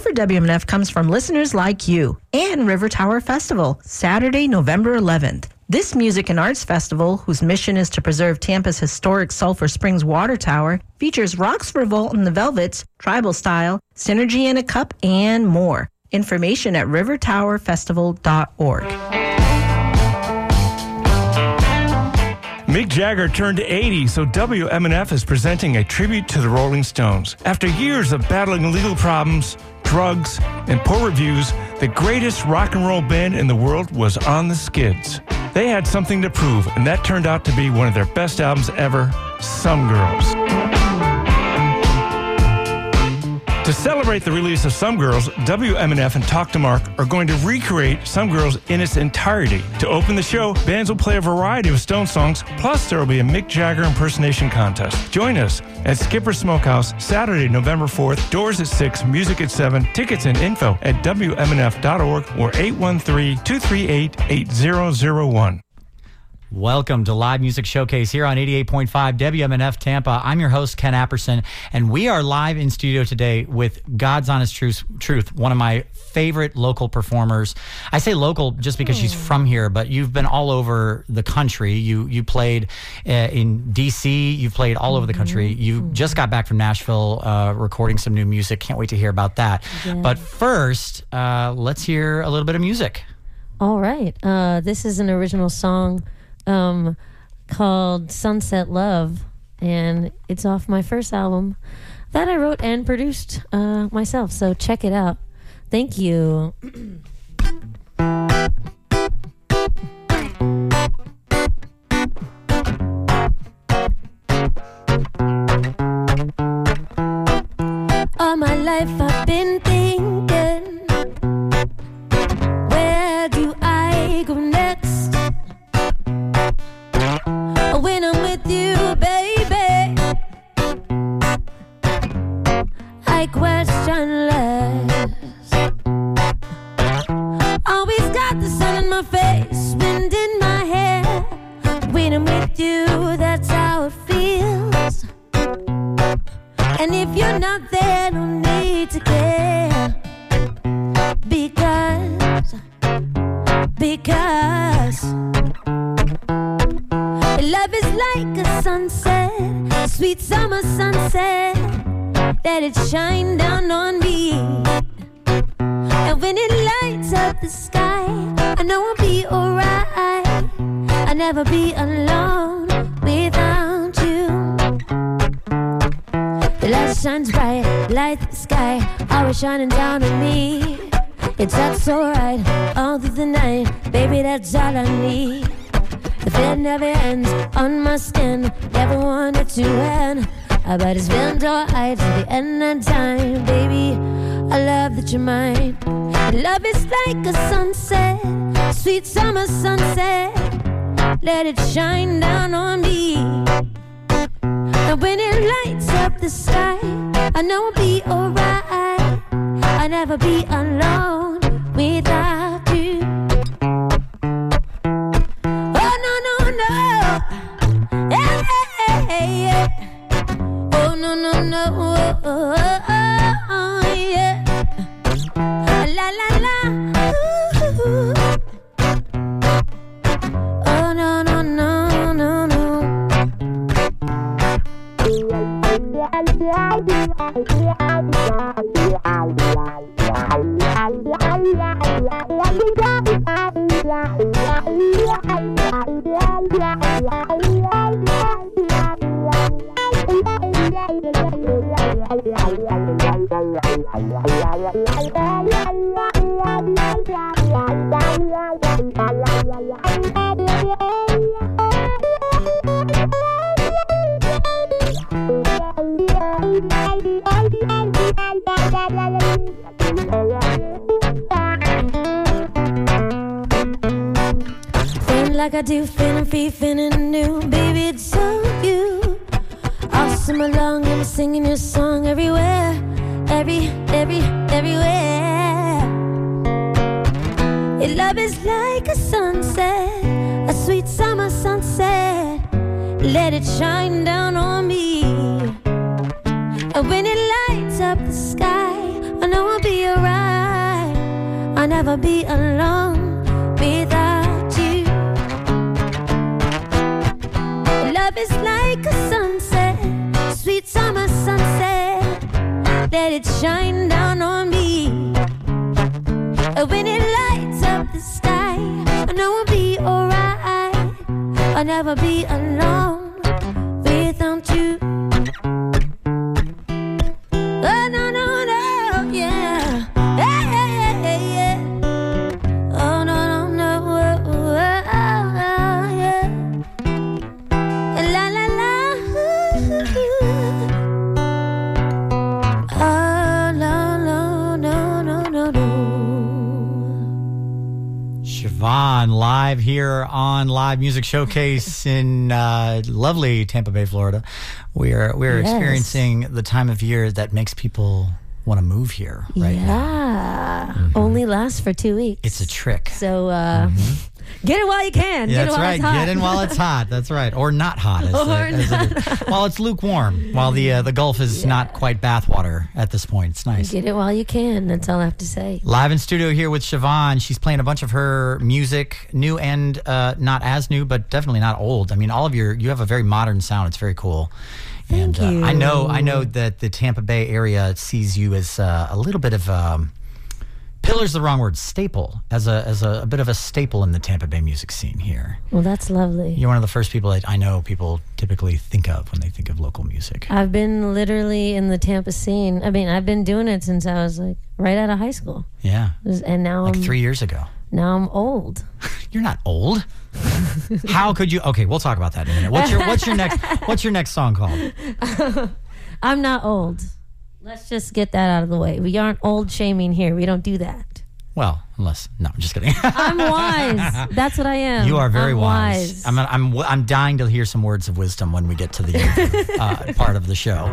Support for WMNF comes from listeners like you and River Tower Festival, Saturday, November 11th. This music and arts festival, whose mission is to preserve Tampa's historic Sulphur Springs water tower, features Rocks Revolt and the Velvets, Tribal Style, Synergy in a Cup, and more. Information at rivertowerfestival.org. Mick Jagger turned 80, so WMNF is presenting a tribute to the Rolling Stones. After years of battling legal problems, drugs, and poor reviews, the greatest rock and roll band in the world was on the skids. They had something to prove, and that turned out to be one of their best albums ever, Some Girls. To celebrate the release of Some Girls, WMNF and Talk to Mark are going to recreate Some Girls in its entirety. To open the show, bands will play a variety of Stone songs, plus there will be a Mick Jagger impersonation contest. Join us at Skipper Smokehouse Saturday, November 4th. Doors at 6, music at 7. Tickets and info at WMNF.org or 813 238 8001. Welcome to Live Music Showcase here on 88.5 WMNF Tampa. I'm your host, Ken Apperson, and we are live in studio today with God's Honest Truth, Truth one of my favorite local performers. I say local just because she's hmm. from here, but you've been all over the country. You you played uh, in D.C., you've played all over the country. Mm-hmm. You just got back from Nashville uh, recording some new music. Can't wait to hear about that. But first, uh, let's hear a little bit of music. All right. Uh, this is an original song um, called Sunset Love, and it's off my first album that I wrote and produced uh, myself. So check it out. Thank you. Let it shine down on me. And when it lights up the sky, I know I'll be alright. I'll never be alone Showcase in uh, lovely Tampa Bay, Florida. We are we are Yes. experiencing the time of year that makes people want to move here right yeah. now. Only lasts for two weeks. It's a trick. So uh, get it while you can. Yeah, get it that's while right. it's hot. Get in while it's hot. That's right, or not hot. As, Or as it. While it's lukewarm. While the uh, the Gulf is not quite bathwater at this point. It's nice. Get it while you can. That's all I have to say. Live in studio here with Shevonne. She's playing a bunch of her music, new and uh, not as new, but definitely not old. I mean, all of your you have a very modern sound. It's very cool. Thank and uh, I know I know that the Tampa Bay area sees you as uh, a little bit of um, pillar's the wrong word, staple as a as a, a bit of a staple in the Tampa Bay music scene here. Well, that's lovely. You're one of the first people that I know people typically think of when they think of local music. I've been literally in the Tampa scene. I mean, I've been doing it since I was like right out of high school, Yeah, and now like I'm three years ago. now I'm old. You're not old. How could you? Okay, we'll talk about that in a minute. What's your What's your next What's your next song called? I'm not old. Let's just get that out of the way. We aren't old shaming here. We don't do that. Well, unless no, I'm just kidding. I'm wise. That's what I am. you are very I'm wise. I'm, I'm I'm dying to hear some words of wisdom when we get to the uh, part of the show.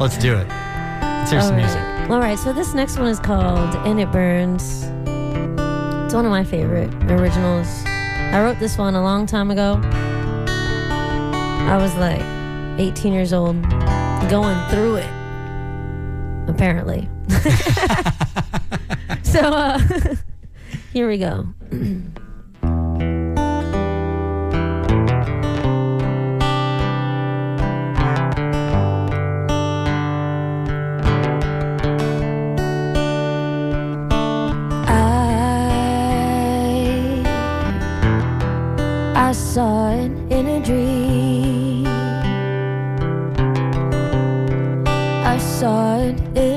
Let's do it. Let's hear some All music. All right. So this next one is called "And It Burns." It's one of my favorite originals. I wrote this one a long time ago. I was like 18 years old, going through it. Apparently. so uh, here we go. I I saw it in a dream. I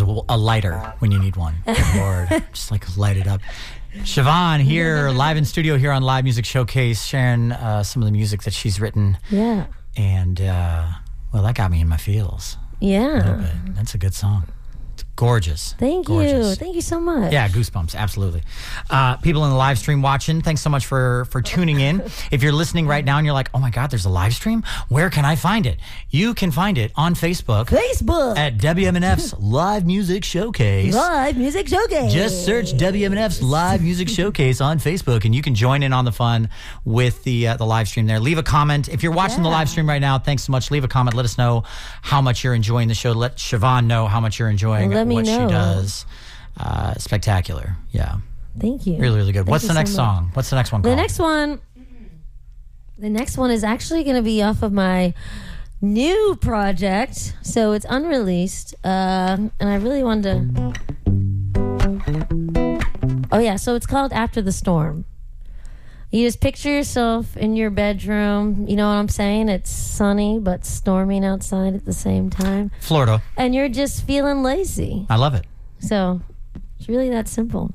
a, a lighter when you need one. Lord, just like light it up. Shevonne here, live in studio here on Live Music Showcase, sharing uh, some of the music that she's written. Yeah. And, uh, well, that got me in my feels. a little Yeah. bit. That's a good song. Gorgeous. Thank you. Thank you so much. Yeah, goosebumps, absolutely. Uh, people in the live stream watching, thanks so much for for tuning in. if you're listening right now and you're like, oh my God, there's a live stream, where can I find it? You can find it on Facebook Facebook. at WMNF's Live Music Showcase. Live Music Showcase. Just search WMNF's Live Music Showcase on Facebook, and you can join in on the fun with the uh, the live stream there. Leave a comment if you're watching the Yeah. live stream right now. Thanks so much. Leave a comment. Let us know how much you're enjoying the show. Let Shevonne know how much you're enjoying Let me what know. she does. Uh, spectacular. Yeah, Thank you. really, really good. Thank What's the next much. song? What's the next one Called? The next one. The next one is actually going to be off of my new project, so it's unreleased, uh, and I really wanted to. Oh yeah, so it's called After the Storm. You just picture yourself in your bedroom. You know what I'm saying? It's sunny but storming outside at the same time, Florida. and you're just feeling lazy. I love it. So it's really that simple.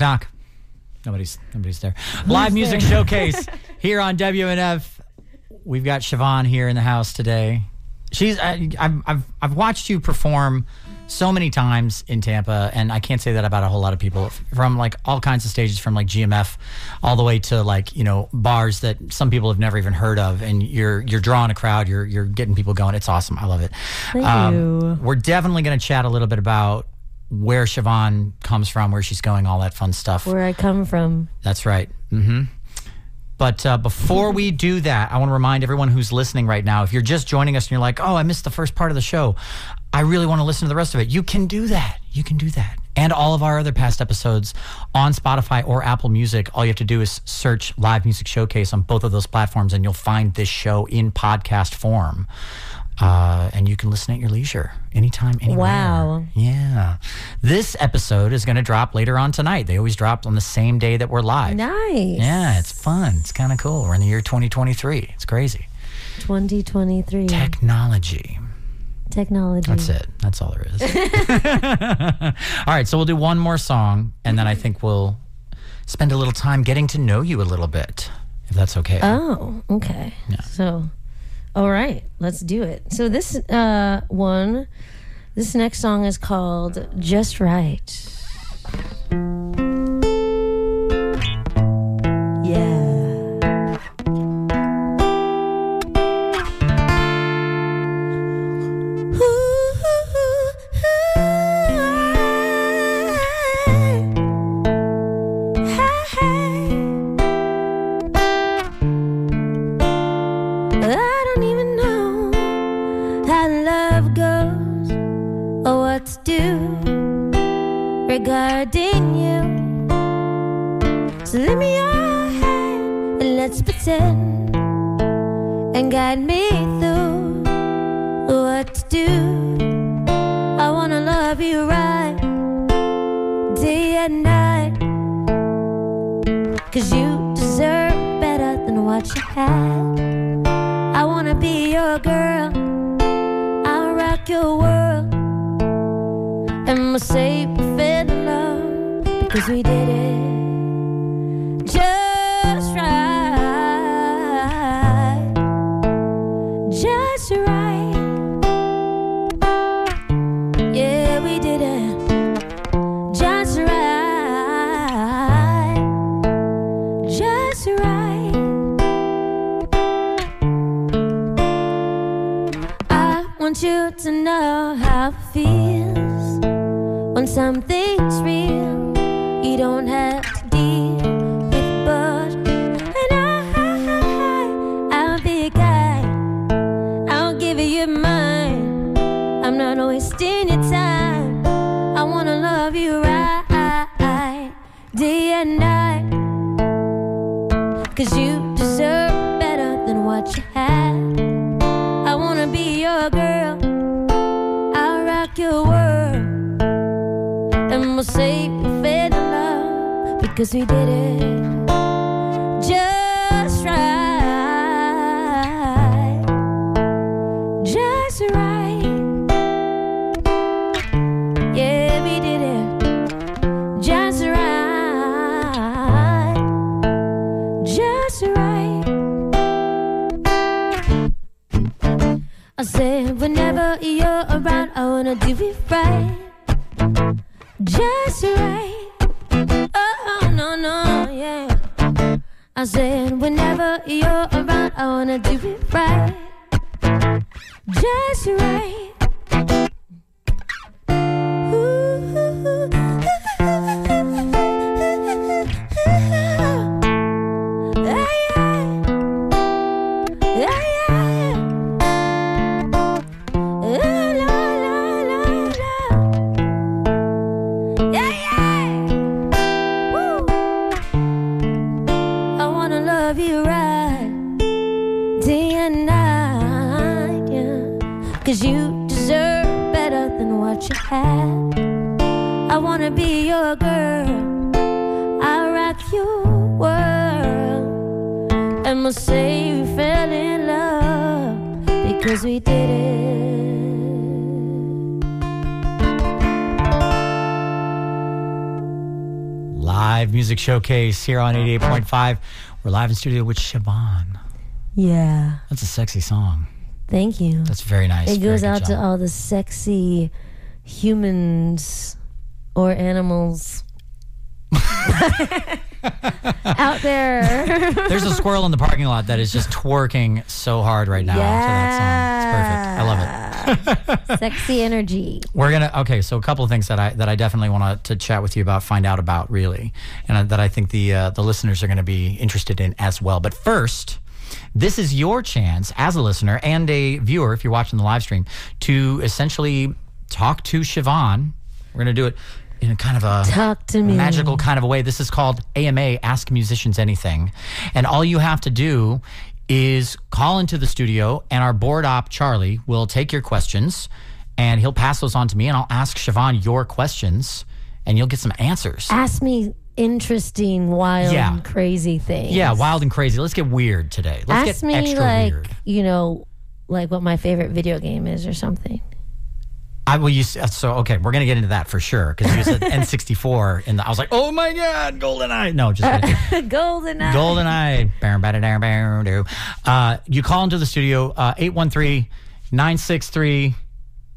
Knock knock. Nobody's nobody's there. Live music showcase here on WMNF. We've got Shevonne here in the house today. She's I, I've, I've I've watched you perform so many times in Tampa, and I can't say that about a whole lot of people. From like all kinds of stages, from like GMF, all the way to like you know bars that some people have never even heard of, and you're you're drawing a crowd. You're you're getting people going. It's awesome. I love it. Thank um, you. We're definitely going to chat a little bit about where Shevonne comes from, where she's going, all that fun stuff. Where I come from. That's right. hmm But uh, before we do that, I want to remind everyone who's listening right now if you're just joining us and you're like, oh, I missed the first part of the show, I really want to listen to the rest of it. You can do that. You can do that. and all of our other past episodes on Spotify or Apple Music. All you have to do is search Live Music Showcase on both of those platforms, and you'll find this show in podcast form. Uh, and you can listen at your leisure anytime, anywhere. Wow. Yeah. This episode is going to drop later on tonight. They always drop on the same day that we're live. Nice. Yeah, it's fun. It's kind of cool. We're in the year 2023. It's crazy. 2023. Technology. Technology. That's it. That's all there is. all right, so we'll do one more song, and then I think we'll spend a little time getting to know you a little bit, if that's okay. Oh, okay. Yeah. So, all right, let's do it. So this uh, one, this next song is called "Just Right." Showcase here on 88.5. We're live in studio with Shevonne. Yeah. That's a sexy song. Thank you. That's very nice. It Very goes good out to all the sexy humans or animals out there. There's a squirrel in the parking lot that is just twerking so hard right now to that song. It's perfect. I love it. Sexy energy. We're gonna okay. So a couple of things that I that I definitely want to chat with you about, find out about really, and that I think the uh, the listeners are going to be interested in as well. But first, this is your chance as a listener and a viewer, if you're watching the live stream, to essentially talk to Shevonne. We're going to do it in a kind of a Talk to me. magical kind of a way. This is called AMA, Ask Musicians Anything. And all you have to do is call into the studio, and our board op, Charlie, will take your questions and he'll pass those on to me, and I'll ask Shevonne your questions, and you'll get some answers. Ask me interesting, wild, Yeah. crazy things. Yeah, wild and crazy. Let's get weird today. Let's Ask get me extra like weird. you know, like what my favorite video game is or something. I will use so okay. We're gonna get into that for sure because you said N64, and I was like, oh my god, GoldenEye. No, just. Golden Eye. GoldenEye. Bow, bow, dow, bow, dow. Uh, you call into the studio, uh, 813 963,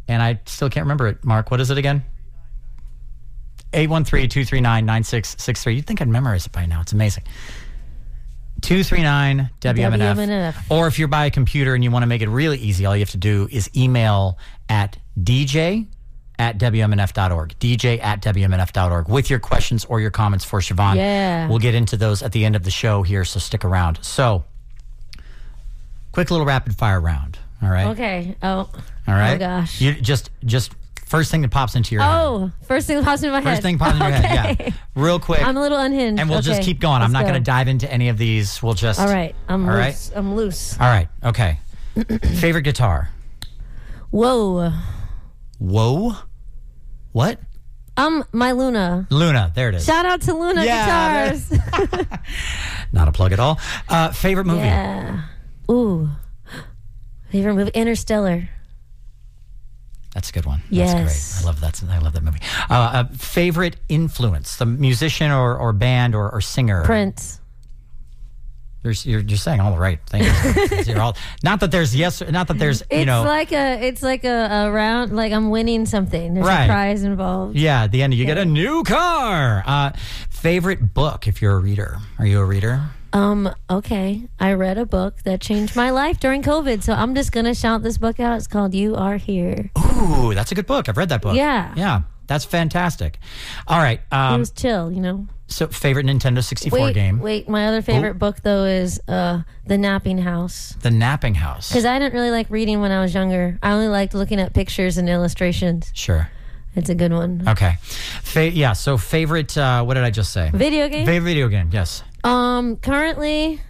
and I still can't remember it. Mark, what is it again? 813 239 9663. You'd think I'd memorize it by now. It's amazing. 239 WMNF. WMNF. Or if you're by a computer and you want to make it really easy, all you have to do is email at DJ at WMNF.org. DJ at WMNF.org with your questions or your comments for Shevonne. Yeah. We'll get into those at the end of the show here, so stick around. So, quick little rapid fire round. All right. Okay. Oh. All right. Oh gosh. You just, just first thing that pops into your head. oh, first thing that pops into my head. First thing pops into your head. Yeah. Real quick. I'm a little unhinged. and we'll just Okay, keep going. I'm let's not go. going to dive into any of these. We'll just. All right. I'm All right. loose. I'm loose. All right. Okay. Favorite guitar? Whoa. Whoa. What? Um, my Luna. Luna. There it is. Shout out to Luna Yeah, Guitars. Not a plug at all. Uh, favorite movie? yeah. Ooh. Favorite movie? Interstellar. That's a good one. Yes. That's great. I love that. I love that movie. Uh, uh, favorite influence? The musician or, or band or, or singer? Prince. You're, you're, you're saying all the right things. you're all, not that there's yes, not that there's you It's know. like a, it's like a, a round, like I'm winning something. There's Right. a prize involved. yeah, at the end you get a new car. Uh, favorite book if you're a reader. Are you a reader? Um, okay. I read a book that changed my life during COVID, so I'm just gonna shout this book out. It's called You Are Here. Ooh, that's a good book. I've read that book. Yeah. Yeah. That's fantastic. All right. it Um, was chill, you know. so favorite Nintendo 64 Wait, game? wait. My other favorite book though is uh, The Napping House. The Napping House. Because I didn't really like reading when I was younger. I only liked looking at pictures and illustrations. Sure. It's a good one. Okay. Fa- yeah. So favorite. Uh, what did I just say? Video game. Favorite video game. Yes. Um, currently,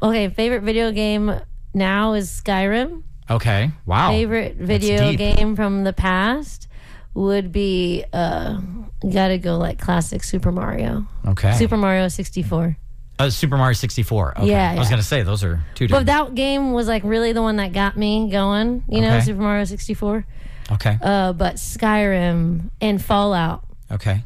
okay. Favorite video game now is Skyrim. Okay. Wow. Favorite video game from the past would be uh, gotta go like classic Super Mario. Okay. Super Mario 64. uh, Super Mario 64. Okay. Yeah, I was yeah. gonna say those are two different. But that game was like really the one that got me going. You know, Okay. Super Mario 64. okay. Uh, but Skyrim and Fallout, okay.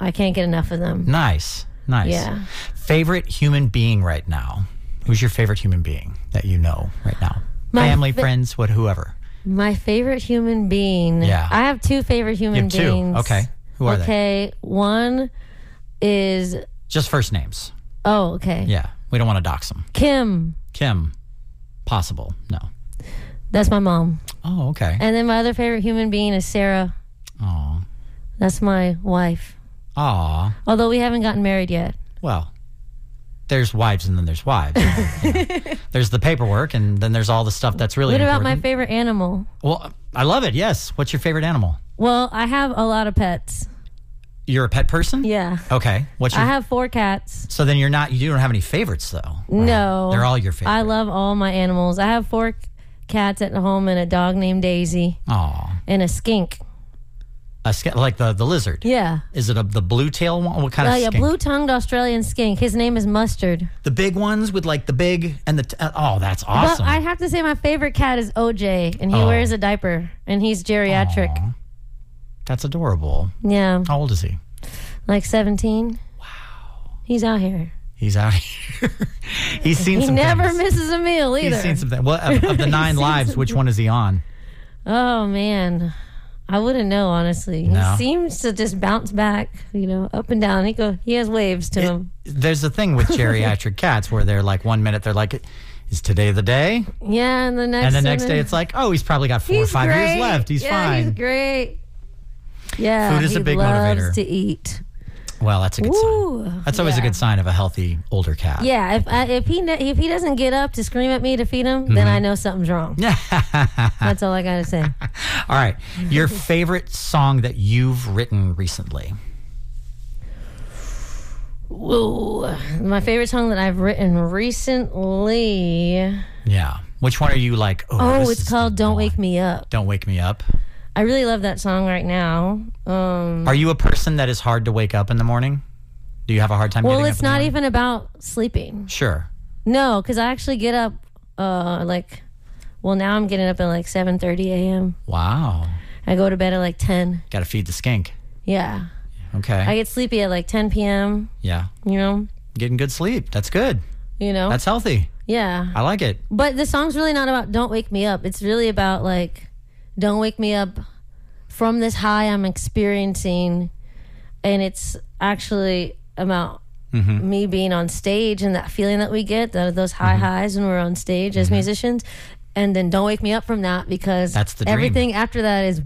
I can't get enough of them. Nice. Nice. Yeah. Favorite human being right now. Who's your favorite human being that you know right now? My Family, fa- friends, what, whoever. My favorite human being. Yeah. I have two favorite human You have two. beings. Okay. Who are they? okay. One is Just first names. oh okay. Yeah. We don't want to dox them. Kim. Kim. Possible. No. That's my mom. Oh, okay. And then my other favorite human being is Sarah. Aw. That's my wife. Aw. Although we haven't gotten married yet. Well, there's wives and then there's wives. You know. there's the paperwork and then there's all the stuff that's really What about my favorite animal? Well, I love it. Yes. What's your favorite animal? Well, I have a lot of pets. You're a pet person? Yeah. Okay. What's your I have four cats. So then you're not you don't have any favorites though. No. They're all your favorite. I love all my animals. I have four cats at home and a dog named Daisy Aw. and a skink. A sk- like the the lizard. Yeah. Is it a the blue tail one? What kind Oh of skink? Oh yeah, blue tongued Australian skink. His name is Mustard. The big ones with like the big and the t- uh, oh, that's awesome. But I have to say my favorite cat is OJ, and he Oh. wears a diper, and he's geriatric. that's adorable. Yeah, How old is he? like seventeen. Wow. He's out here. He's out here. He's seen He some never things. misses a meal either. He's seen some things. Well, of, of the nine lives, which one is he on? oh man, I wouldn't know honestly. No. He seems to just bounce back, you know, up and down. He go. He has waves to him. There's a thing with geriatric cats where they're like one minute they're like, "Is today the day?" Yeah, and the next And the next day it's like, "Oh, he's probably got four or five great. years left. He's yeah, fine." He's great. Yeah, Food is he a big loves motivator. to eat. Well, that's a good Ooh, sign. That's always a good sign of a healthy older cat. Yeah, if I, if he if he doesn't get up to scream at me to feed him, Mm-hmm. then I know something's wrong. That's all I gotta say. All right. Your favorite song that you've written recently? Whoa, my favorite song that I've written recently. Yeah. Which one are you like? Oh, Oh, it's called "Don't. Wake Me Up." Don't wake me up. I really love that song right now. Um, Are you a person that is hard to wake up in the morning? Do you have a hard time? well, getting it's not morning? even about sleeping. Sure. No, because I actually get up uh like well now I'm getting up at like seven thirty AM. Wow. I go to bed at like ten. Got to feed the skink. Yeah. Okay. I get sleepy at like ten PM, yeah. you know. Getting good sleep. That's good. You know? That's healthy. yeah. I like it. But the song's really not about don't wake me up. It's really about like don't wake me up from this high I'm experiencing and it's actually about Mm-hmm. me being on stage and that feeling that we get, the, those high Mm-hmm. highs when we're on stage as musicians. And then don't wake me up from that because That's the dream. everything after that is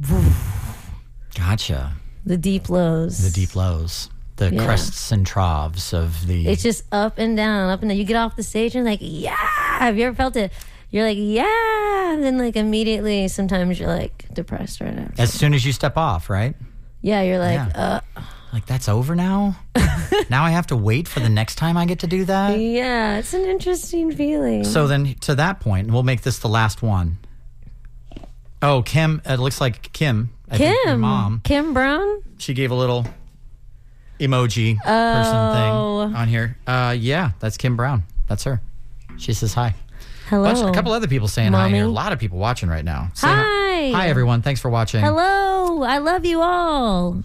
Gotcha. the deep lows. The deep lows, the Yeah. crests and troughs of the. It's just up and down, up and down. You get off the stage and like, yeah. Have you ever felt it? You're like, yeah. And then like immediately, sometimes you're like depressed right after. as soon as you step off, right? Yeah, you're like, Yeah. uh, Like that's over now. now I have to wait for the next time I get to do that. yeah, it's an interesting feeling. So then, to that point, we'll make this the last one. Oh, Kim! It looks like Kim. I think Kim, mom. Kim Brown. She gave a little emoji person Oh. thing on here. Uh, yeah, that's Kim Brown. That's her. She says hi. Hello. Bunch, a couple other people saying hi here. A lot of people watching right now. Say Hi. Hi, everyone. Thanks for watching. Hello. I love you all.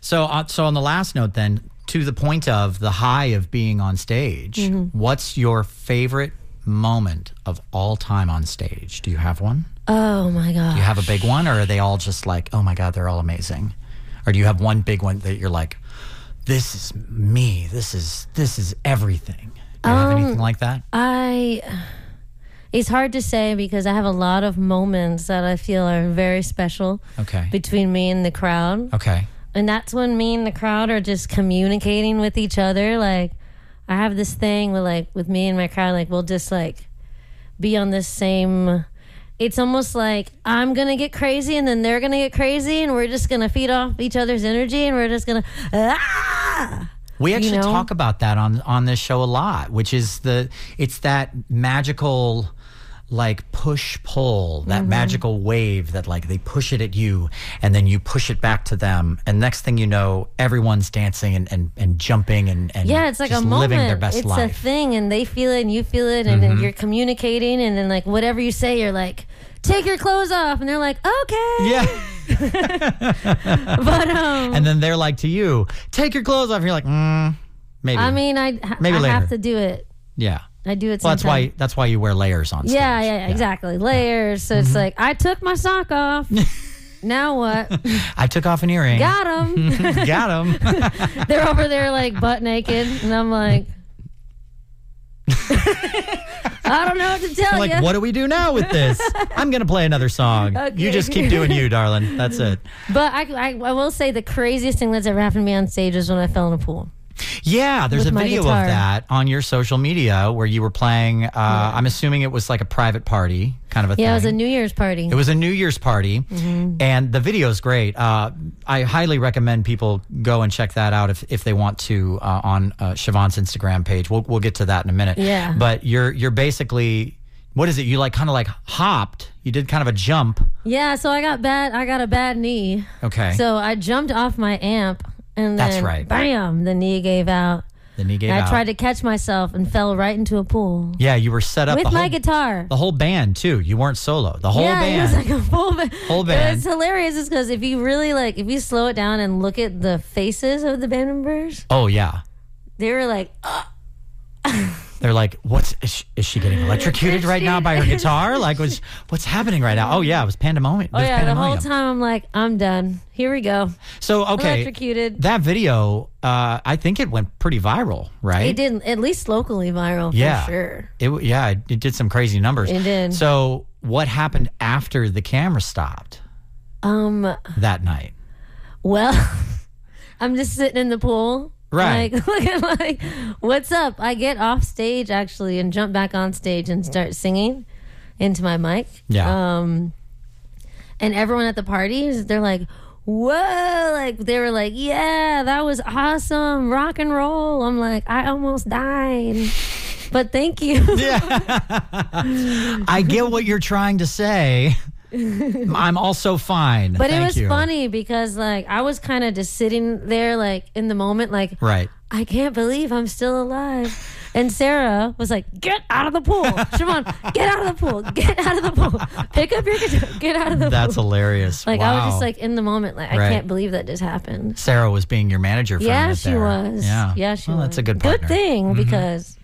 So, uh, so on the last note, then, to the point of the high of being on stage, Mm-hmm. what's your favorite moment of all time on stage? Do you have one? Oh my god. Do you have a big one, or are they all just like, oh my god, they're all amazing? Or do you have one big one that you're like, this is me. This is this is everything. Do you have anything Um, like that? I. It's hard to say because I have a lot of moments that I feel are very special Okay. between me and the crowd. Okay. And that's when me and the crowd are just communicating with each other. Like, I have this thing with like with me and my crowd. Like, we'll just like be on this same. It's almost like I'm gonna get crazy, and then they're gonna get crazy, and we're just gonna feed off each other's energy, and we're just gonna ah. We actually know? talk about that on on this show a lot, which is the it's that magical like push pull, that Mm-hmm. magical wave that like they push it at you and then you push it back to them and next thing you know everyone's dancing and and, and jumping and, and Yeah, it's like just a moment. living their best it's a life. Mm-hmm. thing, and they feel it, and you feel it, and then you're communicating, and then like whatever you say, you're like, take your clothes off, and they're like, okay. yeah. But um, And then they're like to you, take your clothes off. And you're like, mm, maybe. I mean, I Maybe I later. have to do it. yeah. I do it. Well, that's why that's why you wear layers on stage. Yeah, yeah, exactly. Layers. So Mm-hmm. it's like I took my sock off. now what? I took off an earring. Got them. Got him. They're over there like butt naked, and I'm like, I don't know what to tell like, you. Like, what do we do now with this? I'm gonna play another song. You just keep doing you, darling. That's it. But I, I, I will say the craziest thing that's ever happened to me on stage is when I fell in a pool. Yeah, there's a video guitar. of that on your social media where you were playing. Uh, I'm assuming it was like a private party, kind of a thing. Yeah, it was a New Year's party. It was a New Year's party, and the video is great. Uh, I highly recommend people go and check that out if, if they want to uh, on uh, Shevonne's Instagram page. We'll we'll get to that in a minute. Yeah. But you're you're basically what is it? You like kind of like hopped. You did kind of a jump. yeah, so I got bad. I got a bad knee. Okay. So I jumped off my amp, and That's then right. bam, the knee gave out. the knee gave I out. tried to catch myself and fell right into a pool yeah, you were set up with my guitar. the whole band too. You weren't solo. The whole yeah, band. it was like a full band. Whole band. It's hilarious, is because if you really like, if you slow it down and look at the faces of the band members, oh yeah. they were like, "Uh, They're like, "What's is she, is she getting electrocuted right now by her guitar? Like, was what's happening right now? Oh yeah, it was pandemonium. oh was yeah, the whole time I'm like, I'm done. Here we go. So okay, Electrocuted. that video, uh, I think it went pretty viral, right? It did at least locally viral Yeah. for sure. It yeah, it, it did some crazy numbers. It did. So what happened after the camera stopped Um, that night? well, I'm just sitting in the pool. Right. Like, looking like, what's up? I get off stage actually and jump back on stage and start singing into my mic. Yeah. Um, and everyone at the parties, they're like, whoa. Like, they were like, yeah, that was awesome. Rock and roll. I'm like, I almost died. But thank you. yeah I get what you're trying to say. I'm also fine. But Thank it was you. funny because like I was kind of just sitting there like in the moment like Right. I can't believe I'm still alive. And Sarah was like, "Get out of the pool, Shevonne! Get out of the pool! Get out of the pool! Pick up your guitar! Get out of the That's pool!" hilarious. Like I was just like in the moment, like Right. I can't believe that just happened. Sarah was being your manager for a Yeah, she there. was. Yeah. yeah, she well, was. That's a good partner. Mm-hmm. Good thing because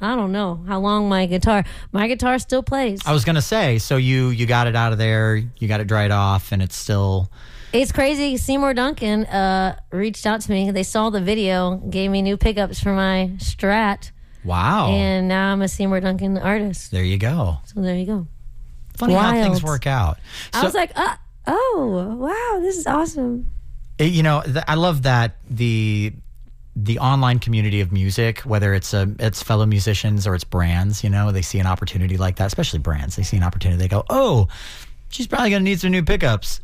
I don't know how long my guitar, my guitar still plays. I was gonna say, so you you got it out of there, you got it dried off, and it's still It's crazy. Seymour Duncan uh, reached out to me. They saw the video, gave me new pickups for my Strat, wow. and now I'm a Seymour Duncan artist. there you go. So there you go. Funny how things work out. I was like, uh, oh, wow, this is awesome. It- you know, th- I love that the the online community of music, whether it's a it's fellow musicians or it's brands, you know, they see an opportunity like that, especially brands. They see an opportunity, they go, "Oh, she's probably going to need some new pickups."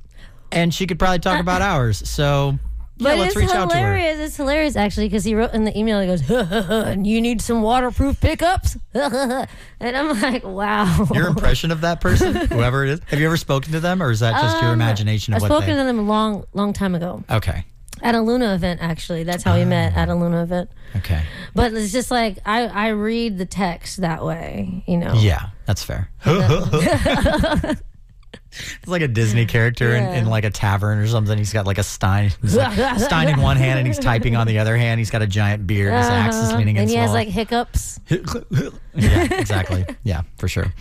And she could probably talk about ours. So, yeah, But let's it's reach out to her. hilarious. It's hilarious actually because he wrote in the email. He goes, "And you need some waterproof pickups," and I'm like, "Wow." Your impression of that person, whoever it is. Have you ever spoken to them or is that just your Um, imagination of what I've spoken they to them a long, long time ago Okay. At a Luna event. Actually, that's how we met at a Luna event. Okay. But it's just like I, I read the text that way, you know. Yeah, that's fair. it's like a Disney character in, Yeah. in like a tavern or something. He's got like a Stein, like Stein in one hand and he's typing on the other hand. He's got a giant beard. His axe is leaning and he the has like hiccups. yeah, exactly. Yeah, for sure.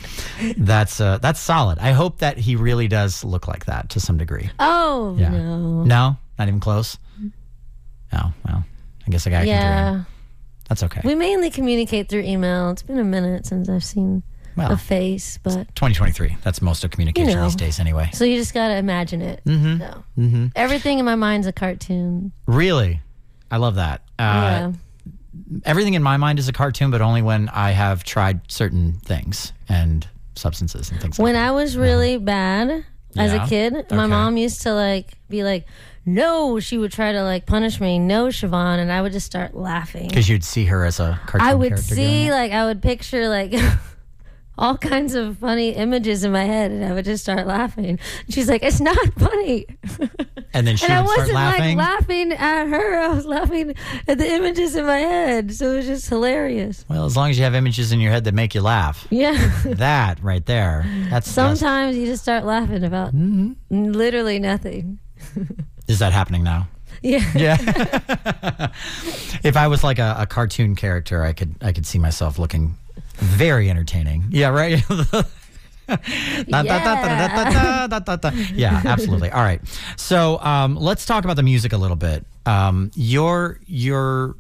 That's uh, that's solid. I hope that he really does look like that to some degree. Oh Yeah. no. No, not even close. Oh well, I guess guy can Yeah. That's okay. We mainly communicate through email. It's been a minute since I've seen Well. a face, but 2023. That's most of communication You know. these days, anyway. so you just gotta imagine it. Mm-hmm. So. Mm-hmm. Everything in my mind's a cartoon. Really, I love that. Uh, yeah. everything in my mind is a cartoon, but only when I have tried certain things and substances and things. When like I was really bad as Yeah? a kid, my Okay. mom used to like be like, "No," she would try to like punish me. No, Shevonne, and I would just start laughing. because you'd see her as a cartoon. I would see like I would picture like all kinds of funny images in my head, and I would just start laughing. She's like, "It's not funny," and then she and I wasn't laughing. like laughing at her. I was laughing at the images in my head. So it was just hilarious. well, as long as you have images in your head that make you laugh, Yeah. that right there. That's that's- Sometimes you just start laughing about Mm-hmm. literally nothing. Is that happening now? Yeah. Yeah. if I was like a, a cartoon character, I could I could see myself looking very entertaining. Yeah, right. yeah, absolutely. All right. So um, let's talk about the music a little bit. Um, your your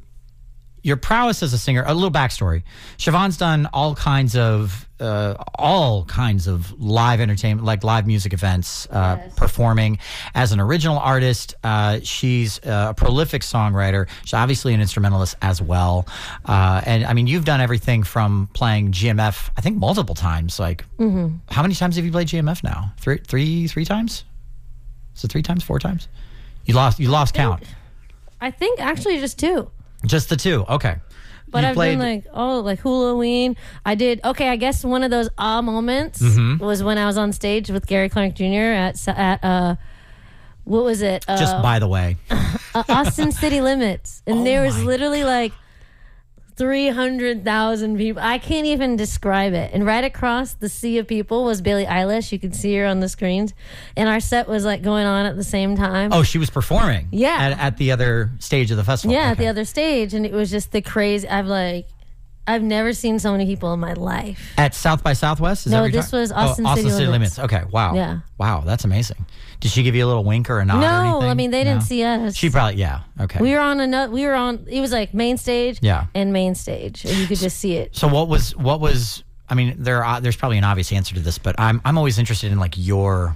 your prowess as a singer. A little backstory. Shevonne's done all kinds of uh, all kinds of live entertainment, like live music events, uh, performing as an original artist. Uh, she's a prolific songwriter. She's obviously an instrumentalist as well. Uh, and I mean, you've done everything from playing GMF, I think multiple times. Like, how many times have you played GMF now? Three, three, three times? So three times? Four times? You lost. You lost count. I think actually just two. Just the two. Okay. But You I've played- done like oh like Halloween. I did okay. I guess one of those ah moments Mm-hmm. was when I was on stage with Gary Clark Jr. at at uh what was it uh, just by the way. uh, Austin City Limits, and Oh there was my- literally like three hundred thousand people. I can't even describe it. And right across the sea of people was Billie Eilish. You could see her on the screens, and our set was like going on at the same time. Oh, she was performing. Yeah. At, at the other stage of the festival. Yeah, at the other stage, and it was just the crazy. I've like, I've never seen so many people in my life. At South by Southwest? Is No, that what you're this talking- was oh, Austin oh, Austin City City Limits. Limits. Okay. Wow. Yeah. Wow, that's amazing. Did she give you a little wink or a nod No? I mean they didn't No? see us. She probably yeah. Okay. we were on another. We were on. It was like main stage. Yeah. And main stage, and you could just see it. so what was what was I mean there are, there's probably an obvious answer to this, but I'm I'm always interested in like your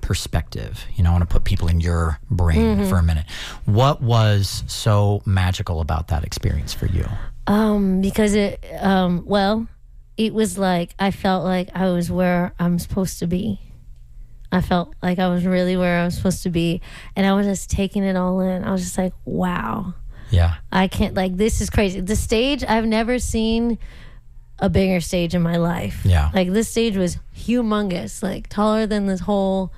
perspective, you know, I want to put people in your brain Mm-hmm. for a minute. What was so magical about that experience for you? Um, because it, um, well, it was like I felt like I was where I'm supposed to be. I felt like I was really where I was supposed to be, and I was just taking it all in. I was just like, wow, Yeah. I can't like this is crazy. The stage I've never seen a bigger stage in my life. Yeah. Like this stage was humongous, like taller than this whole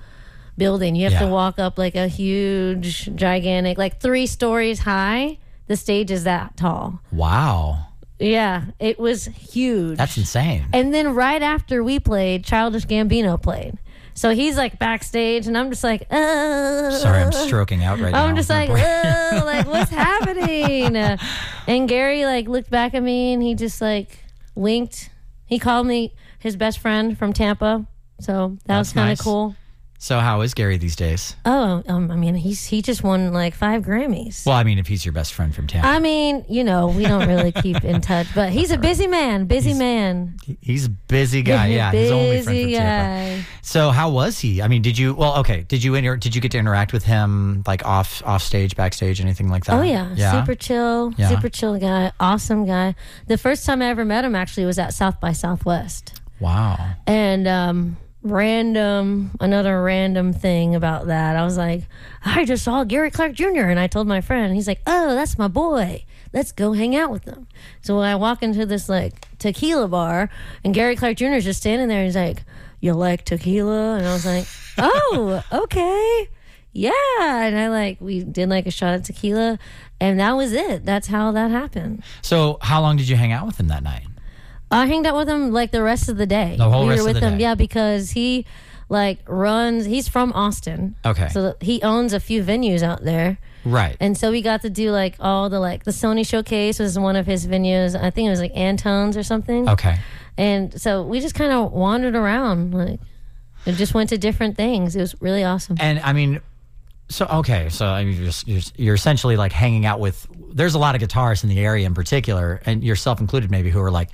building. You have Yeah. to walk up like a huge, gigantic, like three stories high. The stage is that tall. Wow. Yeah, it was huge. That's insane. and then right after we played, Childish Gambino played. So he's like backstage, and I'm just like, uh, Sorry, I'm stroking out right now. I'm just like, "Ugh," like what's happening? And Gary like looked back at me and he just like winked. He called me his best friend from Tampa, so that was kind of nice. cool. So how is Gary these days? Oh, um, I mean, he's he just won like five Grammys. Well, I mean, if he's your best friend from Tampa, I mean, you know, we don't really keep in touch, but he's a busy man, busy man, he's a busy guy. Yeah, he's only friend from busy Tampa. guy. So how was he? I mean, did you? Well, okay. Did you inter- Did you get to interact with him like off off stage, backstage, anything like that? Oh yeah, super chill, Yeah. super chill guy, awesome guy. The first time I ever met him actually was at South by Southwest. Wow. And um, random, another random thing about that. I was like, I just saw Gary Clark Jr. And I told my friend, he's like, oh, that's my boy. Let's go hang out with them. So I walk into this like tequila bar and Gary Clark Jr. is just standing there, he's like, you like tequila? And I was like, oh, okay. Yeah. And I like, we did like a shot of tequila and that was it. That's how that happened. So how long did you hang out with him that night? I hanged out with him like the rest of the day. The whole we rest were of with the him, day. yeah, because he like runs. He's from Austin, Okay. so he owns a few venues out there, Right. and so we got to do like all the like the Sony Showcase was one of his venues. I think it was like Antone's or something. okay. And so we just kind of wandered around, like, and just went to different things. It was really awesome. And I mean, so okay, so I mean, you're, you're, you're essentially like hanging out with. There's a lot of guitarists in the area in particular, and yourself included, maybe, who are like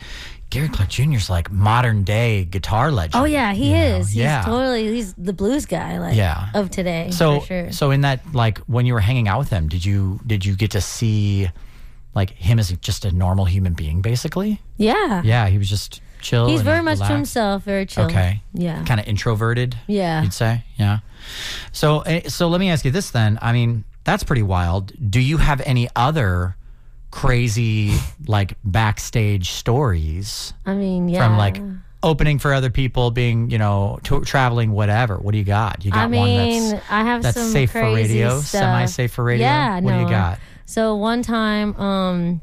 Gary Clark Jr. is like modern day guitar legend. Oh yeah, he is. He's yeah. totally. He's the blues guy, like Yeah. of today. so for sure. so in that like when you were hanging out with him, did you did you get to see like him as just a normal human being, basically? yeah, Yeah, he was just chill. He's very much to himself, very chill. Okay. Yeah. Kind of introverted. Yeah. You'd say, yeah. So, eh, so let me ask you this then. I mean, that's pretty wild. Do you have any other crazy like backstage stories I mean, yeah. from like opening for other people, being you know traveling, whatever? What do you got? You got I mean, one that's I have that's some safe for radio, semi-safe for radio? Yeah, What do you got? So one time, um,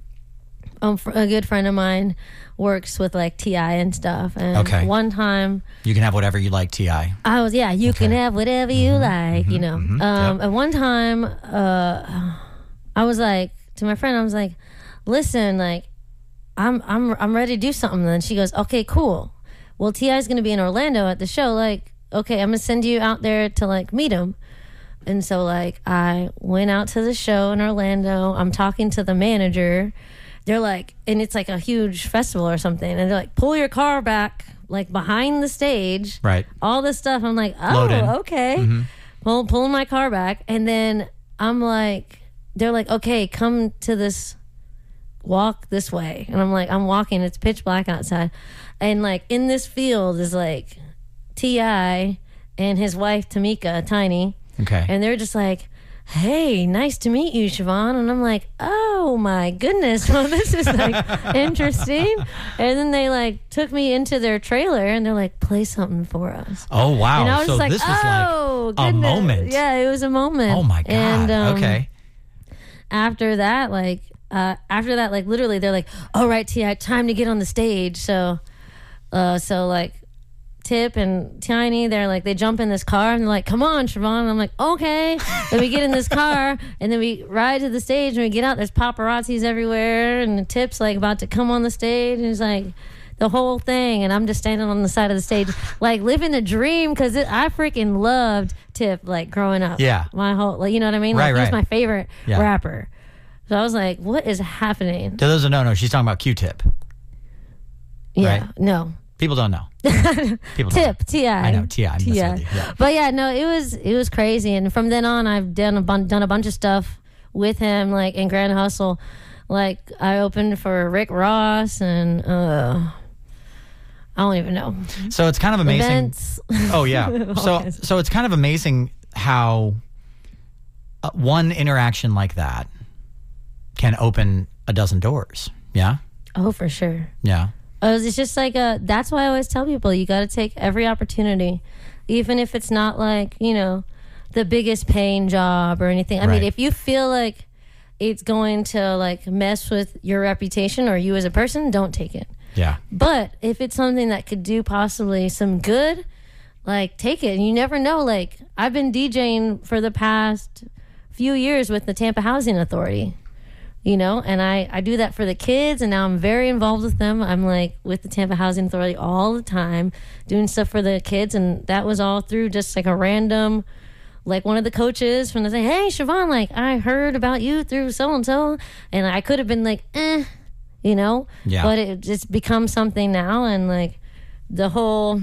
um, a good friend of mine works with like T.I. and stuff, and Okay. one time you can have whatever you like, Ti. I was yeah, you can have whatever you like, you know. Um, At one time, uh, I was like to my friend, I was like, "Listen, like, I'm I'm I'm ready to do something." And she goes, "Okay, cool. Well, T.I. is going to be in Orlando at the show. Like, okay, I'm gonna send you out there to like meet him." And so like I went out to the show in Orlando. I'm talking to the manager. They're like, and it's like a huge festival or something. And they're like, pull your car back, like behind the stage Right. all this stuff. I'm like, oh, okay. Mm-hmm. Pull, pulling my car back. And then I'm like, they're like, okay, come to this, walk this way. And I'm like, I'm walking. It's pitch black outside. And like in this field is like T.I. and his wife, Tameka, Tiny. Okay. And they're just like, hey, nice to meet you, Shevonne. And I'm like, oh my goodness. Well, this is like interesting. And then they like took me into their trailer and they're like, play something for us. oh wow. And I was so like, this was oh, like a goodness. moment. Yeah, it was a moment. Oh my god. And, um, okay. After that, like, uh, after that, like, literally, they're like, all right, T.I., time to get on the stage. So, uh, so like, Tip and Tiny, they're like, they jump in this car and they're like, come on, Shevonne. And I'm like, okay. then we get in this car and then we ride to the stage and we get out. There's paparazzis everywhere and Tip's like about to come on the stage. And he's like, the whole thing. And I'm just standing on the side of the stage, like living the dream because I freaking loved Tip, like growing up. Yeah. My whole, like, you know what I mean? Right, like, he was my favorite Yeah. rapper. So I was like, what is happening? To those who don't know, she's talking about Q-Tip. Yeah. Right. No. People don't know. People Tip Ti. I know, T.I., T.I. yeah. But yeah, no, it was it was crazy, and from then on, I've done a bun- done a bunch of stuff with him, like in Grand Hustle. Like I opened for Rick Ross, and uh, I don't even know So it's kind of amazing. events. Oh yeah. So kinds. so it's kind of amazing how uh, one interaction like that can open a dozen doors. Yeah. oh, for sure. Yeah. Uh, it's just like uh that's why I always tell people you got to take every opportunity, even if it's not like you know the biggest paying job or anything. I Right. mean, if you feel like it's going to like mess with your reputation or you as a person, don't take it. Yeah. But if it's something that could do possibly some good, like take it. And you never know. Like I've been DJing for the past few years with the Tampa Housing Authority, you know, and I, I do that for the kids and now I'm very involved with them. I'm like with the Tampa Housing Authority all the time, doing stuff for the kids. And that was all through just like a random like one of the coaches from the thing, hey Shevonne, like I heard about you through so and so and I could have been like, eh, you know? Yeah. But it just becomes something now and like the whole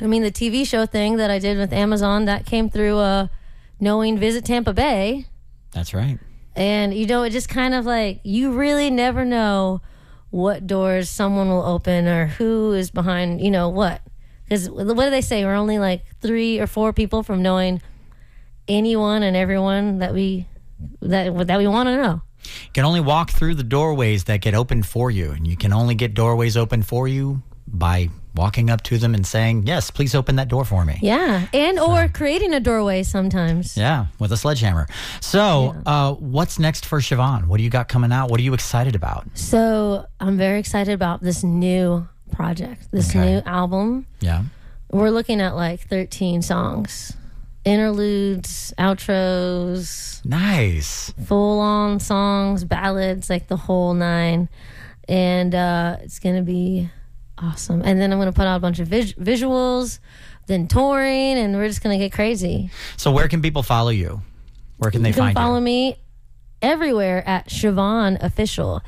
I mean the TV show thing that I did with Amazon that came through uh knowing Visit Tampa Bay. That's right. And you know, it just kind of like you really never know what doors someone will open or who is behind, you know, what. Because what do they say? We're only like three or four people from knowing anyone and everyone that we that that we want to know. You can only walk through the doorways that get opened for you, and you can only get doorways open for you by walking up to them and saying, "Yes, please open that door for me." Yeah, and or creating a doorway sometimes. Yeah, with a sledgehammer. So, uh, what's next for Shevonne? What do you got coming out? What are you excited about? So I'm very excited about this new project, this Okay. new album. Yeah. We're looking at like 13 songs, interludes, outros, Nice. full on songs, ballads, like the whole nine. And uh, it's going to be awesome. And then I'm going to put out a bunch of vis- visuals, then touring, and we're just going to get crazy. So, where can people follow you? Where can they find You can find follow you? me everywhere at Shevonne Official.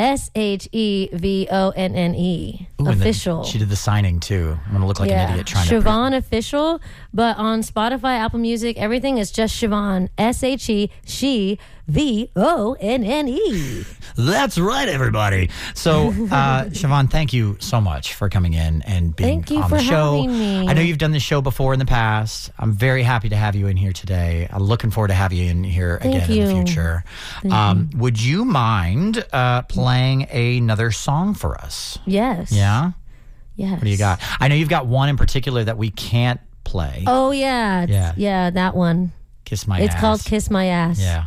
S H E V O N N E. Official. She did the signing too. I'm gonna look like an idiot trying to. Shevonne Official, but on Spotify, Apple Music, everything is just Shevonne. S H E she V O N N E. That's right, everybody. So, uh, Shevonne, thank you so much for coming in and being Thank you on for the show. having me. I know you've done this show before in the past. I'm very happy to have you in here today. I'm looking forward to have you in here Thank again in the future. Um, would you mind uh, playing another song for us? Yes. Yeah. Yes. What do you got? I know you've got one in particular that we can't play. Oh yeah. Yeah. Yeah. That one. Kiss my It's ass. called Kiss My Ass. Yeah.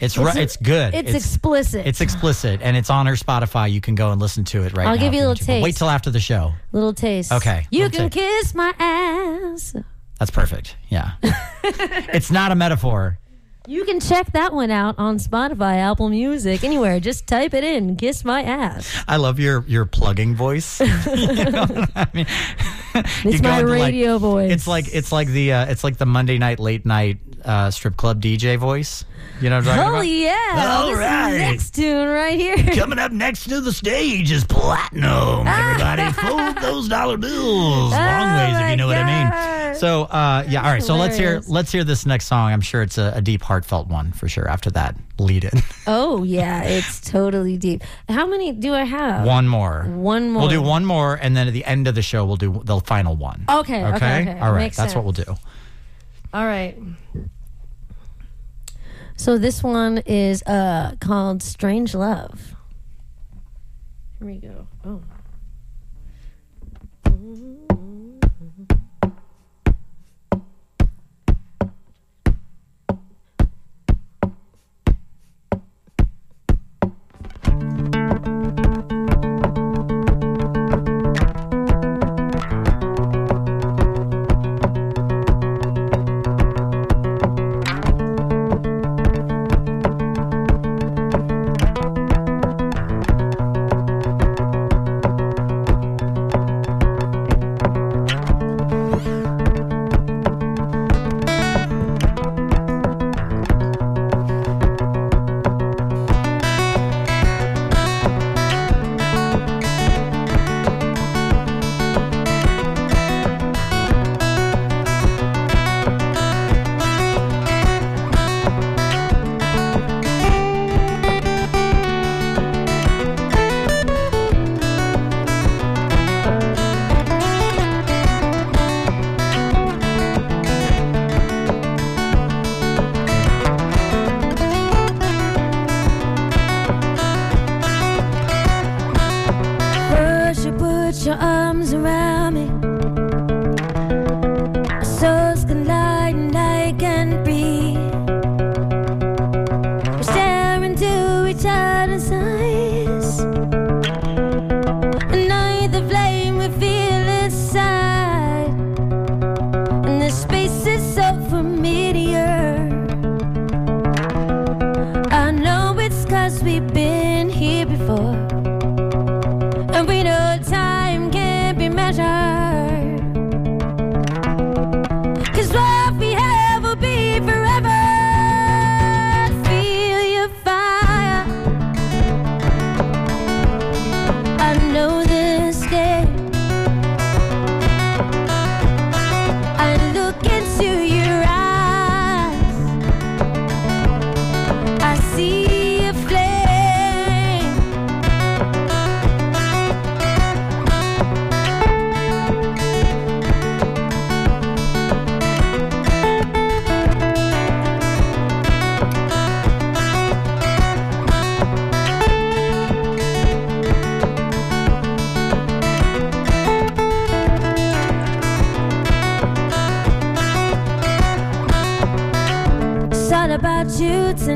It's right. It's good. It's, explicit. It's explicit and it's on our Spotify. You can go and listen to it right now. I'll give you a little taste. Wait till after the show. little taste. Okay, You can kiss my ass. That's perfect. Yeah. it's not a metaphor. You can check that one out on Spotify, Apple Music, anywhere. Just type it in. Kiss my ass. I love your your plugging voice. You know I mean, It's my into, like- radio voice. It's like it's like the uh, it's like the Monday night late night uh, strip club DJ voice. You know what I'm talking Oh about? yeah! All this right. is next tune right here. Coming up next to the stage is platinum. Everybody, fold those dollar bills long ways, if my you know what I mean. God. So, uh, yeah, all right. So let's hear hilarious. let's hear this next song. I'm sure it's a, a deep, heartfelt one for sure. After that lead in, Oh yeah, it's totally deep. How many do I have? one more. One more. We'll do one more, and then at the end of the show, we'll do the final one. Okay, okay, okay. All right. Makes That's what we'll sense. do. All right. So this one is uh called Strange Love. Here we go. Oh.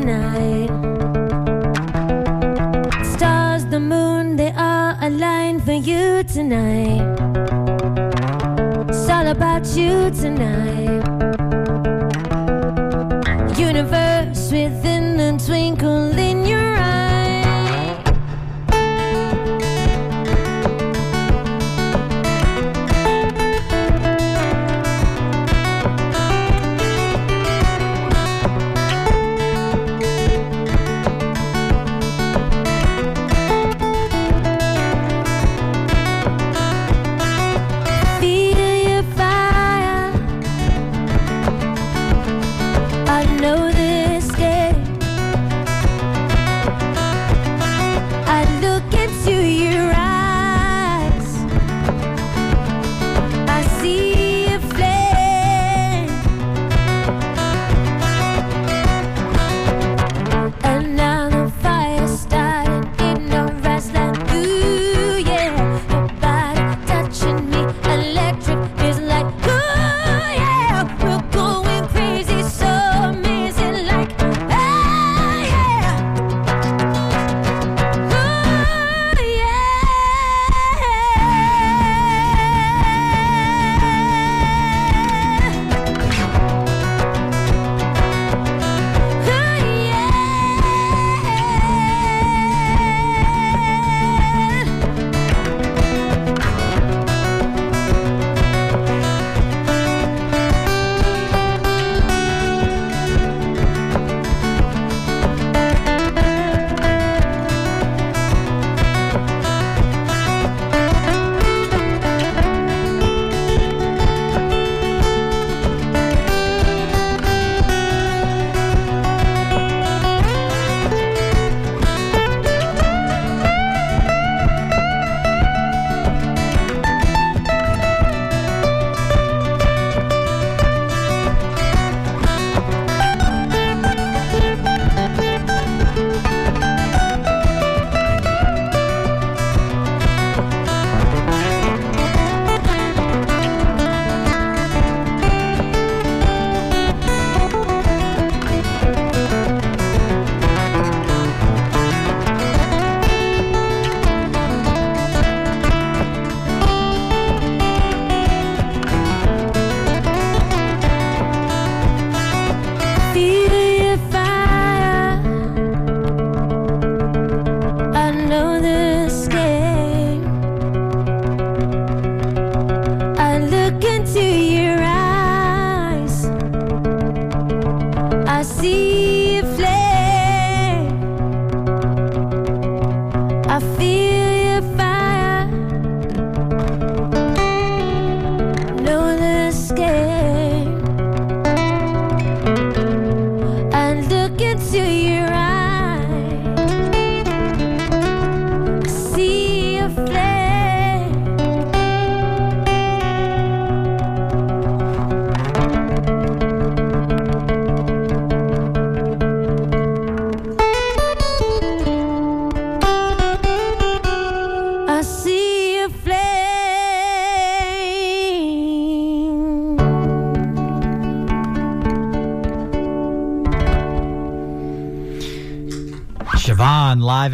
night. Stars, the moon, they are aligned for you tonight. It's all about you tonight. Universe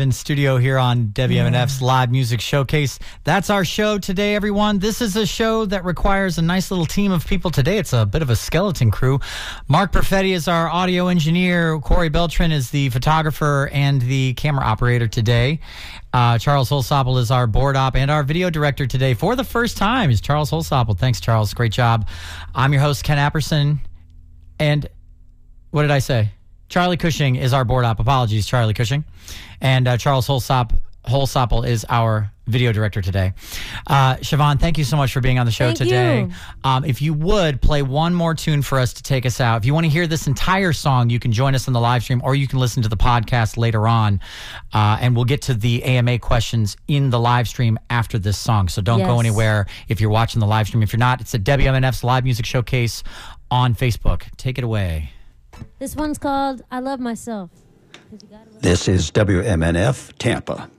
in studio here on WMNF's Live Music Showcase. That's our show today, everyone. This is a show that requires a nice little team of people today. It's a bit of a skeleton crew. Mark Perfetti is our audio engineer. Corey Beltran is the photographer and the camera operator today. Uh, Charles Holsopple is our board op and our video director today for the first time is Charles Holsopple. Thanks, Charles. Great job. I'm your host, Ken Apperson. And what did I say? Charlie Cushing is our board op. Apologies, Charlie Cushing. And uh, Charles Holsop, Holsopple is our video director today. Uh, Shevonne, thank you so much for being on the show Thank today. you. Um, if you would play one more tune for us to take us out. If you want to hear this entire song, you can join us on the live stream or you can listen to the podcast later on. Uh, and we'll get to the AMA questions in the live stream after this song. So don't go anywhere if you're watching the live stream. If you're not, it's at WMNF's Live Music Showcase on Facebook. Take it away. This one's called I Love Myself. This is WMNF Tampa.